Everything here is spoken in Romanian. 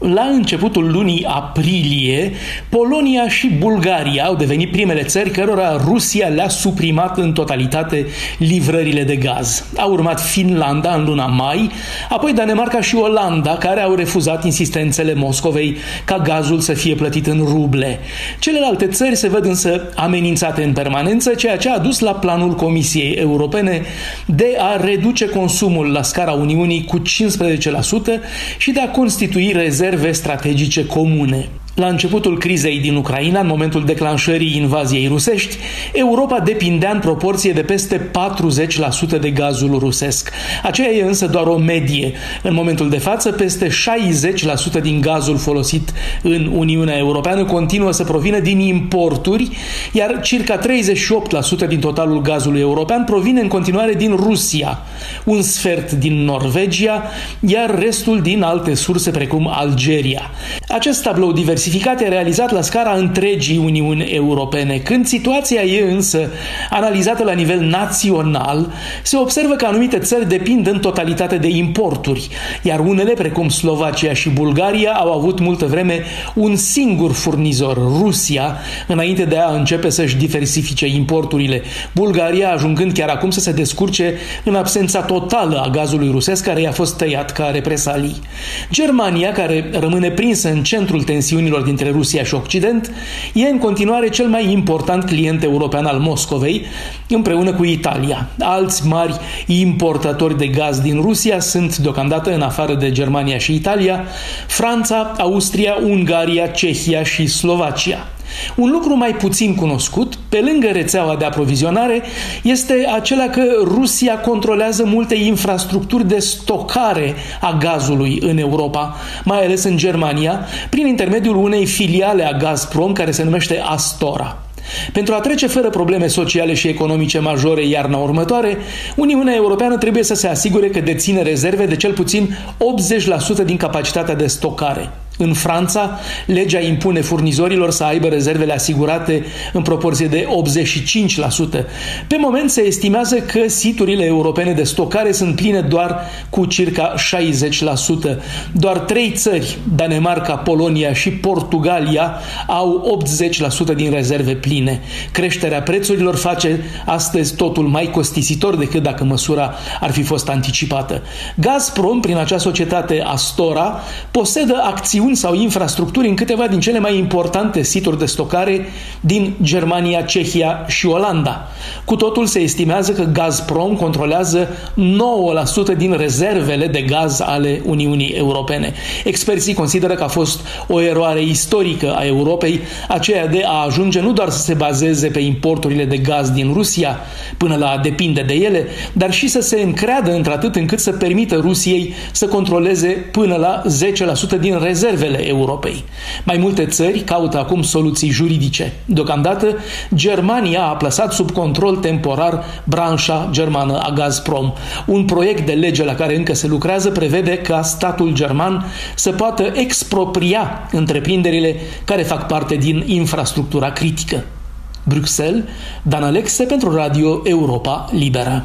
La începutul lunii aprilie, Polonia și Bulgaria au devenit primele țări cărora Rusia le-a suprimat în totalitate livrările de gaz. A urmat Finlanda în luna mai, apoi Danemarca și Olanda, care au refuzat insistențele Moscovei ca gazul să fie plătit în ruble. Celelalte țări se văd însă amenințate în permanență, ceea ce a dus la planul Comisiei Europene de a reduce consumul la scara Uniunii cu 15% și de a constitui rezerve rezerve strategice comune. La începutul crizei din Ucraina, în momentul declanșării invaziei rusești, Europa depindea în proporție de peste 40% de gazul rusesc. Aceea e însă doar o medie. În momentul de față, peste 60% din gazul folosit în Uniunea Europeană continuă să provină din importuri, iar circa 38% din totalul gazului european provine în continuare din Rusia, un sfert din Norvegia, iar restul din alte surse precum Algeria. Acest tablou diversificat diversificat e realizat la scara întregii Uniuni Europene. Când situația e însă analizată la nivel național, se observă că anumite țări depind în totalitate de importuri, iar unele, precum Slovacia și Bulgaria, au avut multă vreme un singur furnizor, Rusia, înainte de a începe să-și diversifice importurile. Bulgaria ajungând chiar acum să se descurce în absența totală a gazului rusesc care i-a fost tăiat ca represalii. Germania, care rămâne prinsă în centrul tensiunilor relațiilor dintre Rusia și Occident, e în continuare cel mai important client european al Moscovei, împreună cu Italia. Alți mari importatori de gaz din Rusia sunt deocamdată în afară de Germania și Italia, Franța, Austria, Ungaria, Cehia și Slovacia. Un lucru mai puțin cunoscut, pe lângă rețeaua de aprovizionare, este acela că Rusia controlează multe infrastructuri de stocare a gazului în Europa, mai ales în Germania, prin intermediul unei filiale a Gazprom care se numește Astora. Pentru a trece fără probleme sociale și economice majore iarna următoare, Uniunea Europeană trebuie să se asigure că deține rezerve de cel puțin 80% din capacitatea de stocare. În Franța, legea impune furnizorilor să aibă rezervele asigurate în proporție de 85%. Pe moment se estimează că siturile europene de stocare sunt pline doar cu circa 60%. Doar trei țări, Danemarca, Polonia și Portugalia, au 80% din rezerve pline. Creșterea prețurilor face astăzi totul mai costisitor decât dacă măsura ar fi fost anticipată. Gazprom, prin acea societate Astora, posedă acțiuni acțiuni sau infrastructuri în câteva din cele mai importante situri de stocare din Germania, Cehia și Olanda. Cu totul se estimează că Gazprom controlează 9% din rezervele de gaz ale Uniunii Europene. Experții consideră că a fost o eroare istorică a Europei, aceea de a ajunge nu doar să se bazeze pe importurile de gaz din Rusia, până la a depinde de ele, dar și să se încreadă într-atât încât să permită Rusiei să controleze până la 10% din rezerve rezervele Europei. Mai multe țări caută acum soluții juridice. Deocamdată, Germania a plasat sub control temporar branșa germană a Gazprom. Un proiect de lege la care încă se lucrează prevede ca statul german să poată expropria întreprinderile care fac parte din infrastructura critică. Bruxelles, Dan Alexe pentru Radio Europa Liberă.